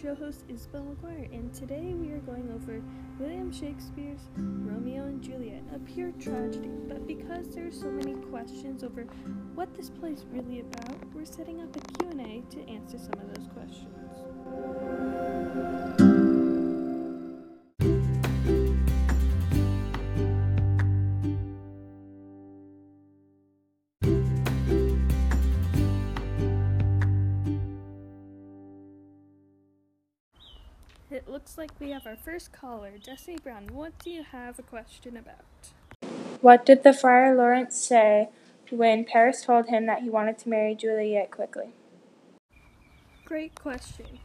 show host Isabel McGuire, and today we are going over William Shakespeare's Romeo and Juliet, a pure tragedy. But because there are so many questions over what this play is really about, we're setting up a Q&A to answer some of those like we have our first caller, Destiny Brown. What do you have a question about? What did the Friar Lawrence say when Paris told him that he wanted to marry Juliet quickly? Great question.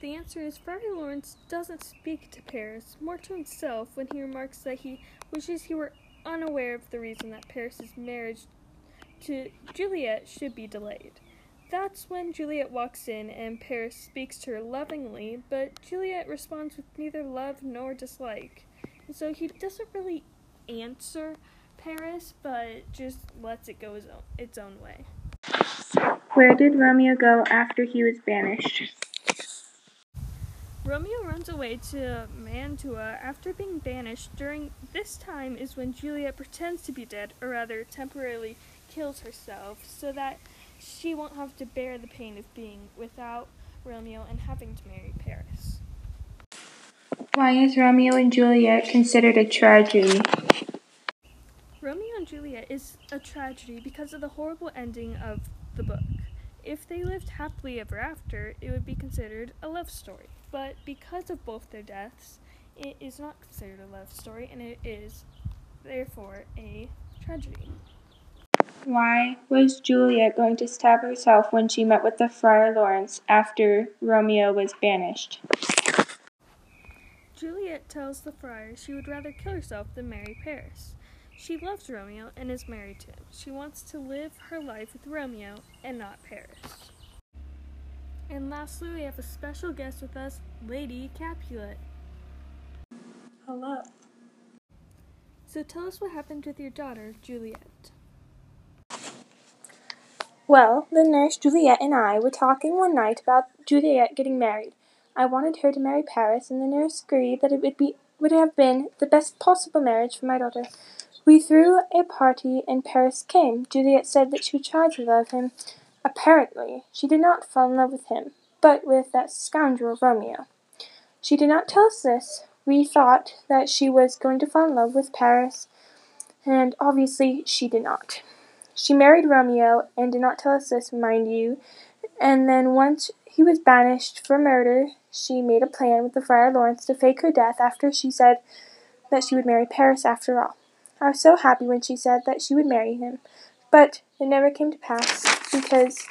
The answer is Friar Lawrence doesn't speak to Paris, more to himself when he remarks that he wishes he were unaware of the reason that Paris's marriage to Juliet should be delayed. That's when Juliet walks in and Paris speaks to her lovingly, but Juliet responds with neither love nor dislike. And so he doesn't really answer Paris, but just lets it go his own, its own way. Where did Romeo go after he was banished? Romeo runs away to Mantua after being banished. During this time is when Juliet pretends to be dead, or rather, temporarily kills herself, so that she won't have to bear the pain of being without Romeo and having to marry Paris. Why is Romeo and Juliet considered a tragedy? Romeo and Juliet is a tragedy because of the horrible ending of the book. If they lived happily ever after, it would be considered a love story. But because of both their deaths, it is not considered a love story and it is, therefore, a tragedy. Why was Juliet going to stab herself when she met with the Friar Lawrence after Romeo was banished? Juliet tells the friar she would rather kill herself than marry Paris. She loves Romeo and is married to him. She wants to live her life with Romeo and not Paris. And lastly, we have a special guest with us, Lady Capulet. Hello. So tell us what happened with your daughter, Juliet. Well, the nurse Juliet and I were talking one night about Juliet getting married. I wanted her to marry Paris, and the nurse agreed that it would be would have been the best possible marriage for my daughter. We threw a party, and Paris came. Juliet said that she try to love him. Apparently, she did not fall in love with him, but with that scoundrel Romeo. She did not tell us this. We thought that she was going to fall in love with Paris, and obviously she did not. She married Romeo and did not tell us this, mind you. And then once he was banished for murder, she made a plan with the Friar Lawrence to fake her death after she said that she would marry Paris after all. I was so happy when she said that she would marry him, but it never came to pass because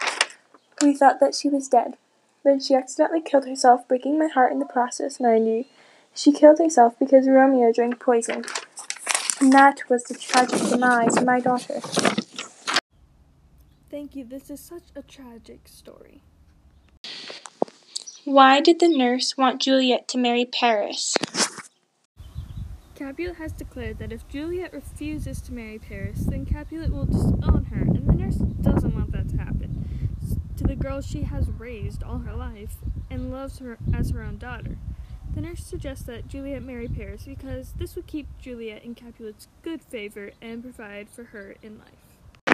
we thought that she was dead. Then she accidentally killed herself, breaking my heart in the process, mind you. She killed herself because Romeo drank poison. And that was the tragic demise of my daughter. Thank you. This is such a tragic story. Why did the nurse want Juliet to marry Paris? Capulet has declared that if Juliet refuses to marry Paris, then Capulet will disown her, and the nurse doesn't want that to happen to the girl she has raised all her life and loves her as her own daughter. The nurse suggests that Juliet marry Paris because this would keep Juliet in Capulet's good favor and provide for her in life.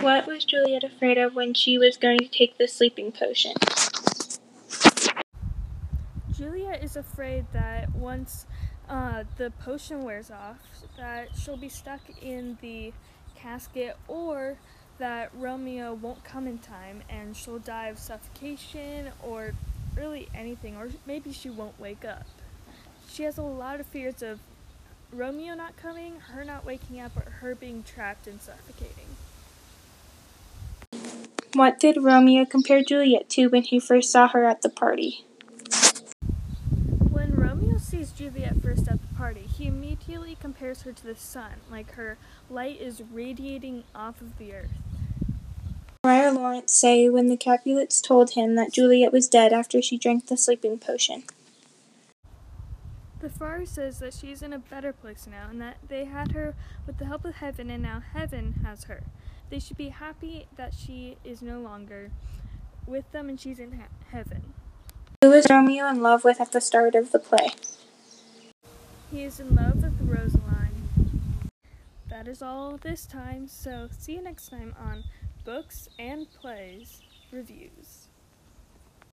What was Juliet afraid of when she was going to take the sleeping potion? Juliet is afraid that once uh, the potion wears off, that she'll be stuck in the casket or that Romeo won't come in time and she'll die of suffocation or really anything, or maybe she won't wake up. She has a lot of fears of Romeo not coming, her not waking up, or her being trapped and suffocating. What did Romeo compare Juliet to when he first saw her at the party? When Romeo sees Juliet first at the party, he immediately compares her to the sun, like her light is radiating off of the earth. Friar Lawrence say when the Capulets told him that Juliet was dead after she drank the sleeping potion. The friar says that she's in a better place now and that they had her with the help of heaven and now heaven has her. They should be happy that she is no longer with them and she's in he- heaven. Who is Romeo in love with at the start of the play? He is in love with Rosaline. That is all this time, so see you next time on Books and Plays Reviews.